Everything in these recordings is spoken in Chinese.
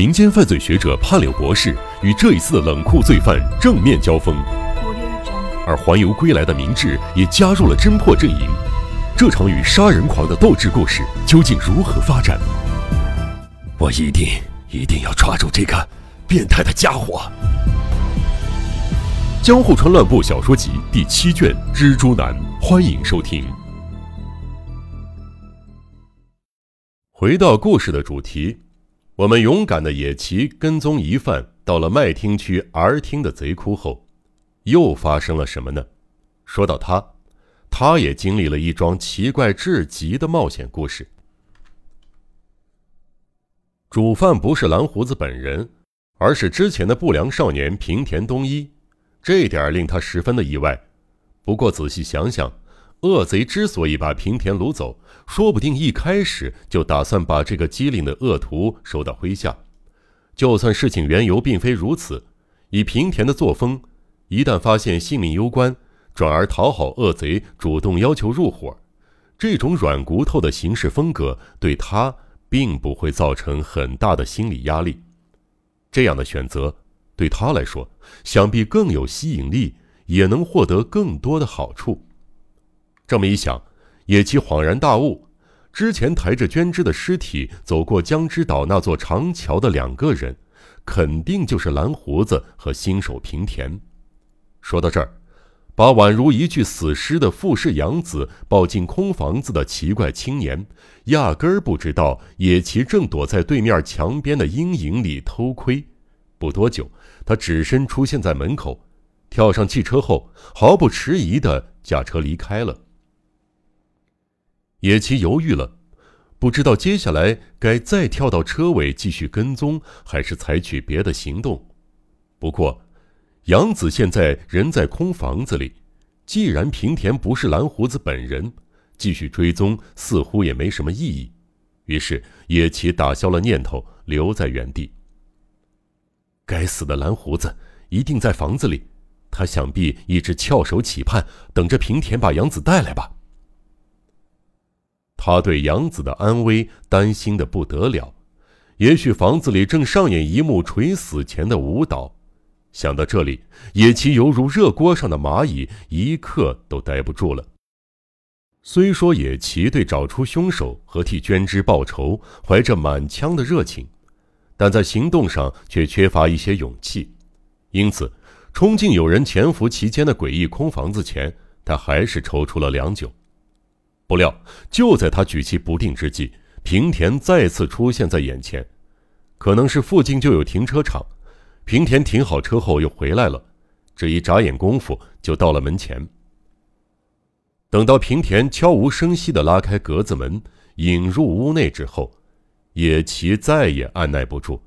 民间犯罪学者潘柳博士与这一次的冷酷罪犯正面交锋，而环游归来的明智也加入了侦破阵营。这场与杀人狂的斗智故事究竟如何发展？我一定一定要抓住这个变态的家伙！《江户川乱步小说集》第七卷《蜘蛛男》，欢迎收听。回到故事的主题。我们勇敢的野崎跟踪疑犯到了麦町区 R 厅的贼窟后，又发生了什么呢？说到他，他也经历了一桩奇怪至极的冒险故事。主犯不是蓝胡子本人，而是之前的不良少年平田东一，这点令他十分的意外。不过仔细想想，恶贼之所以把平田掳走，说不定一开始就打算把这个机灵的恶徒收到麾下。就算事情缘由并非如此，以平田的作风，一旦发现性命攸关，转而讨好恶贼，主动要求入伙，这种软骨头的行事风格对他并不会造成很大的心理压力。这样的选择对他来说，想必更有吸引力，也能获得更多的好处。这么一想，野崎恍然大悟：之前抬着捐枝的尸体走过江之岛那座长桥的两个人，肯定就是蓝胡子和新手平田。说到这儿，把宛如一具死尸的富士洋子抱进空房子的奇怪青年，压根儿不知道野崎正躲在对面墙边的阴影里偷窥。不多久，他只身出现在门口，跳上汽车后，毫不迟疑地驾车离开了。野崎犹豫了，不知道接下来该再跳到车尾继续跟踪，还是采取别的行动。不过，杨子现在人在空房子里，既然平田不是蓝胡子本人，继续追踪似乎也没什么意义。于是，野崎打消了念头，留在原地。该死的蓝胡子一定在房子里，他想必一直翘首企盼，等着平田把杨子带来吧。他对杨子的安危担心的不得了，也许房子里正上演一幕垂死前的舞蹈。想到这里，野崎犹如热锅上的蚂蚁，一刻都待不住了。虽说野崎对找出凶手和替娟枝报仇怀着满腔的热情，但在行动上却缺乏一些勇气，因此冲进有人潜伏其间的诡异空房子前，他还是踌躇了良久。不料，就在他举棋不定之际，平田再次出现在眼前。可能是附近就有停车场，平田停好车后又回来了。这一眨眼功夫就到了门前。等到平田悄无声息地拉开格子门，引入屋内之后，野崎再也按耐不住，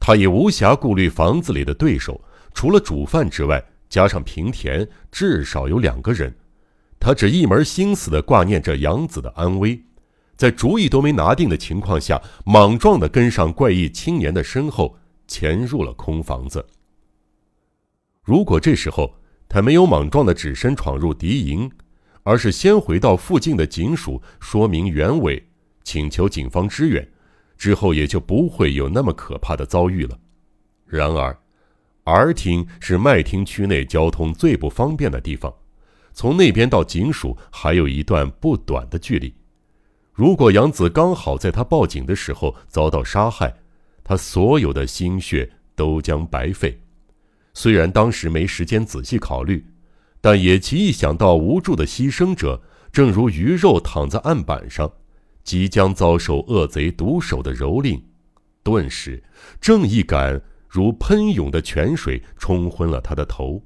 他也无暇顾虑房子里的对手，除了主犯之外，加上平田，至少有两个人。他只一门心思地挂念着杨子的安危，在主意都没拿定的情况下，莽撞地跟上怪异青年的身后，潜入了空房子。如果这时候他没有莽撞地只身闯入敌营，而是先回到附近的警署说明原委，请求警方支援，之后也就不会有那么可怕的遭遇了。然而，R 厅是麦町区内交通最不方便的地方。从那边到警署还有一段不短的距离。如果杨子刚好在他报警的时候遭到杀害，他所有的心血都将白费。虽然当时没时间仔细考虑，但野崎一想到无助的牺牲者正如鱼肉躺在案板上，即将遭受恶贼毒手的蹂躏，顿时正义感如喷涌的泉水冲昏了他的头。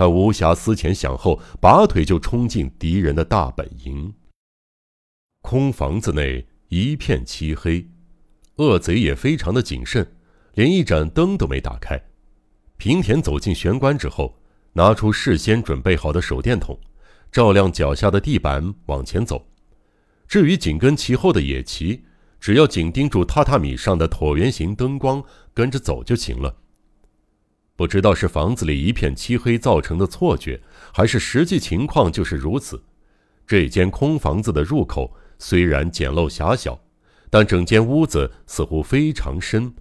他无暇思前想后，拔腿就冲进敌人的大本营。空房子内一片漆黑，恶贼也非常的谨慎，连一盏灯都没打开。平田走进玄关之后，拿出事先准备好的手电筒，照亮脚下的地板，往前走。至于紧跟其后的野崎，只要紧盯住榻榻米上的椭圆形灯光，跟着走就行了。不知道是房子里一片漆黑造成的错觉，还是实际情况就是如此。这间空房子的入口虽然简陋狭小，但整间屋子似乎非常深。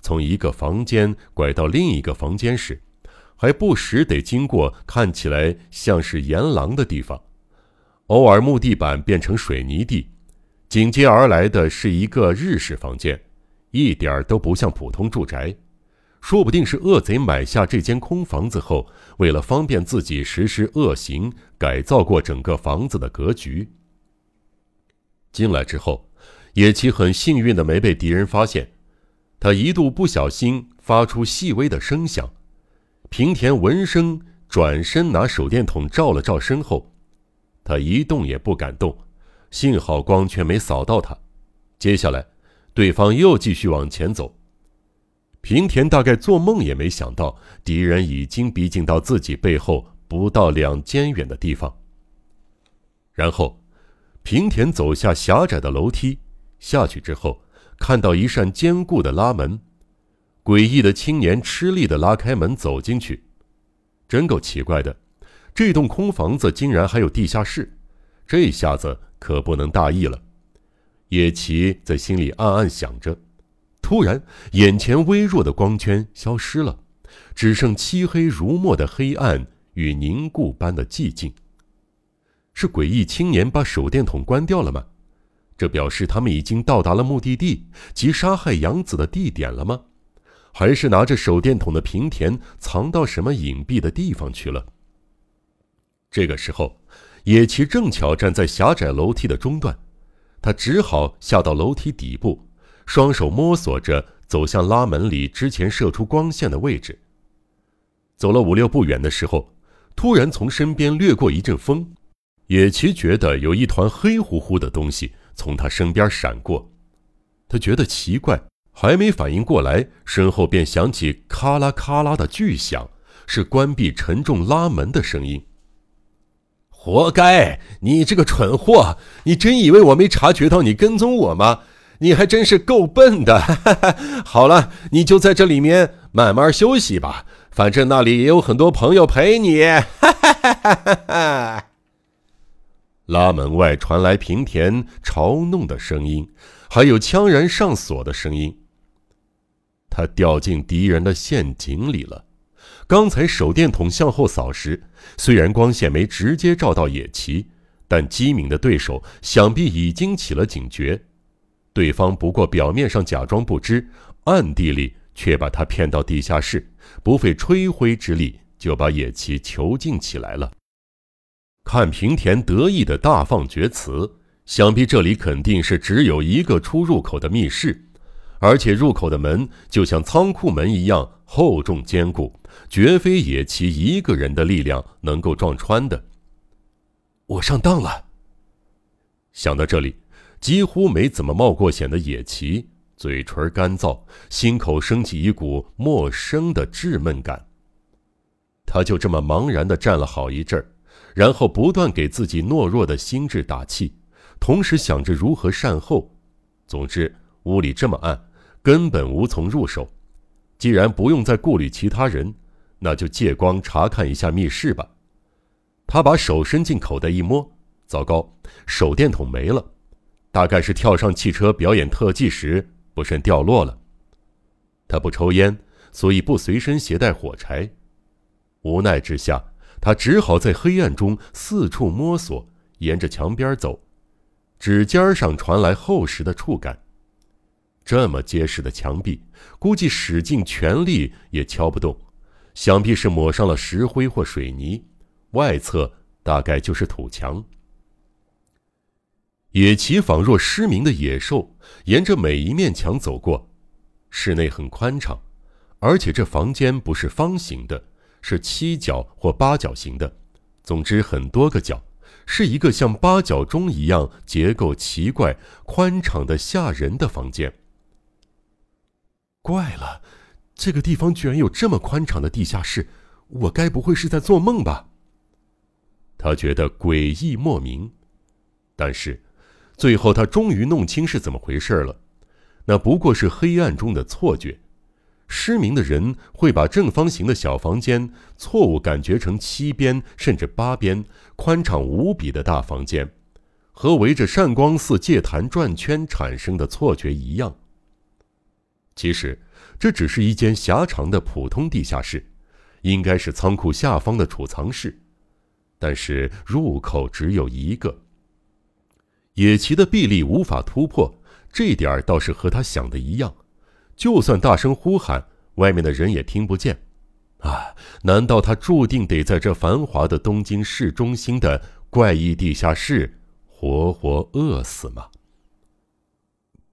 从一个房间拐到另一个房间时，还不时得经过看起来像是岩廊的地方，偶尔木地板变成水泥地，紧接而来的是一个日式房间，一点都不像普通住宅，说不定是恶贼买下这间空房子后，为了方便自己实施恶行，改造过整个房子的格局。进来之后，野崎很幸运的没被敌人发现。他一度不小心发出细微的声响，平田闻声转身拿手电筒照了照身后，他一动也不敢动，幸好光却没扫到他。接下来，对方又继续往前走，平田大概做梦也没想到敌人已经逼近到自己背后不到两间远的地方。然后，平田走下狭窄的楼梯，下去之后。看到一扇坚固的拉门，诡异的青年吃力的拉开门走进去，真够奇怪的，这栋空房子竟然还有地下室，这下子可不能大意了。叶奇在心里暗暗想着，突然眼前微弱的光圈消失了，只剩漆黑如墨的黑暗与凝固般的寂静。是诡异青年把手电筒关掉了吗？这表示他们已经到达了目的地及杀害杨子的地点了吗？还是拿着手电筒的平田藏到什么隐蔽的地方去了？这个时候，野崎正巧站在狭窄楼梯的中段，他只好下到楼梯底部，双手摸索着走向拉门里之前射出光线的位置。走了五六步远的时候，突然从身边掠过一阵风，野崎觉得有一团黑乎乎的东西。从他身边闪过，他觉得奇怪，还没反应过来，身后便响起咔啦咔啦的巨响，是关闭沉重拉门的声音。活该！你这个蠢货！你真以为我没察觉到你跟踪我吗？你还真是够笨的！好了，你就在这里面慢慢休息吧，反正那里也有很多朋友陪你。拉门外传来平田嘲弄的声音，还有枪然上锁的声音。他掉进敌人的陷阱里了。刚才手电筒向后扫时，虽然光线没直接照到野崎，但机敏的对手想必已经起了警觉。对方不过表面上假装不知，暗地里却把他骗到地下室，不费吹灰之力就把野崎囚禁起来了。看平田得意的大放厥词，想必这里肯定是只有一个出入口的密室，而且入口的门就像仓库门一样厚重坚固，绝非野崎一个人的力量能够撞穿的。我上当了。想到这里，几乎没怎么冒过险的野崎嘴唇干燥，心口升起一股陌生的稚闷感。他就这么茫然地站了好一阵儿。然后不断给自己懦弱的心智打气，同时想着如何善后。总之，屋里这么暗，根本无从入手。既然不用再顾虑其他人，那就借光查看一下密室吧。他把手伸进口袋一摸，糟糕，手电筒没了，大概是跳上汽车表演特技时不慎掉落了。他不抽烟，所以不随身携带火柴。无奈之下。他只好在黑暗中四处摸索，沿着墙边走，指尖上传来厚实的触感。这么结实的墙壁，估计使尽全力也敲不动，想必是抹上了石灰或水泥。外侧大概就是土墙。野崎仿若失明的野兽，沿着每一面墙走过。室内很宽敞，而且这房间不是方形的。是七角或八角形的，总之很多个角，是一个像八角钟一样结构奇怪、宽敞的吓人的房间。怪了，这个地方居然有这么宽敞的地下室，我该不会是在做梦吧？他觉得诡异莫名，但是最后他终于弄清是怎么回事了，那不过是黑暗中的错觉。失明的人会把正方形的小房间错误感觉成七边甚至八边、宽敞无比的大房间，和围着善光寺戒坛转圈产生的错觉一样。其实，这只是一间狭长的普通地下室，应该是仓库下方的储藏室，但是入口只有一个。野崎的臂力无法突破，这点儿倒是和他想的一样，就算大声呼喊，外面的人也听不见。啊，难道他注定得在这繁华的东京市中心的怪异地下室活活饿死吗？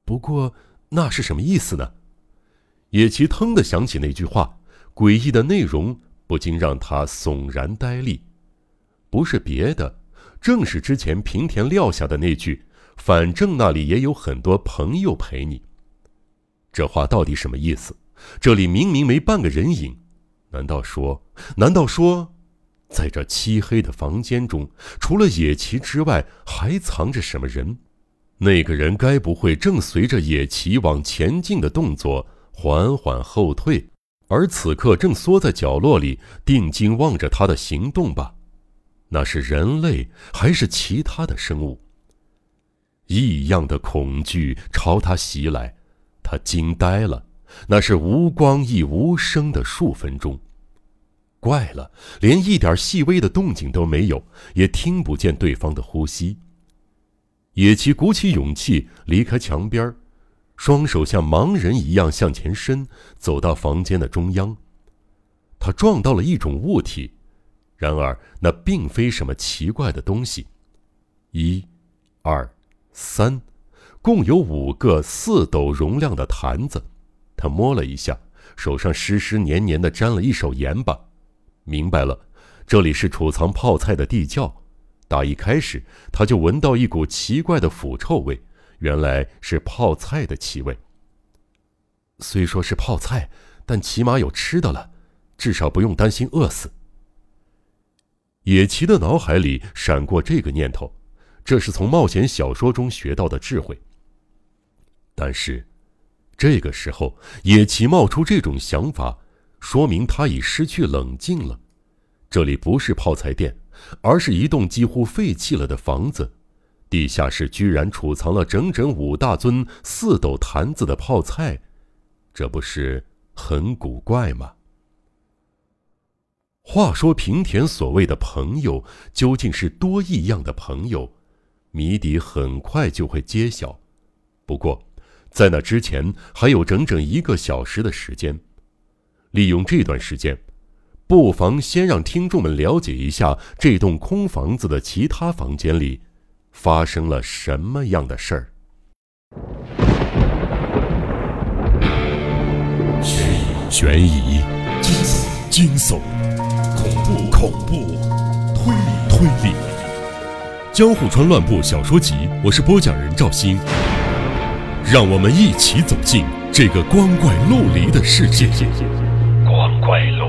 不过那是什么意思呢？野崎腾的想起那句话，诡异的内容不禁让他悚然呆立。不是别的，正是之前平田撂下的那句：“反正那里也有很多朋友陪你。”这话到底什么意思？这里明明没半个人影，难道说？难道说，在这漆黑的房间中，除了野崎之外，还藏着什么人？那个人该不会正随着野崎往前进的动作？缓缓后退，而此刻正缩在角落里，定睛望着他的行动吧。那是人类还是其他的生物？异样的恐惧朝他袭来，他惊呆了。那是无光亦无声的数分钟。怪了，连一点细微的动静都没有，也听不见对方的呼吸。野崎鼓起勇气离开墙边。双手像盲人一样向前伸，走到房间的中央。他撞到了一种物体，然而那并非什么奇怪的东西。一、二、三，共有五个四斗容量的坛子。他摸了一下，手上湿湿黏黏的，沾了一手盐巴。明白了，这里是储藏泡菜的地窖。打一开始，他就闻到一股奇怪的腐臭味。原来是泡菜的气味。虽说是泡菜，但起码有吃的了，至少不用担心饿死。野崎的脑海里闪过这个念头，这是从冒险小说中学到的智慧。但是，这个时候野崎冒出这种想法，说明他已失去冷静了。这里不是泡菜店，而是一栋几乎废弃了的房子。地下室居然储藏了整整五大尊四斗坛子的泡菜，这不是很古怪吗？话说平田所谓的朋友究竟是多异样的朋友？谜底很快就会揭晓。不过，在那之前还有整整一个小时的时间，利用这段时间，不妨先让听众们了解一下这栋空房子的其他房间里。发生了什么样的事儿？悬疑、惊悚、恐怖、恐怖、推理、推理，《江户川乱步小说集》，我是播讲人赵鑫，让我们一起走进这个光怪陆离的世界。光怪陆。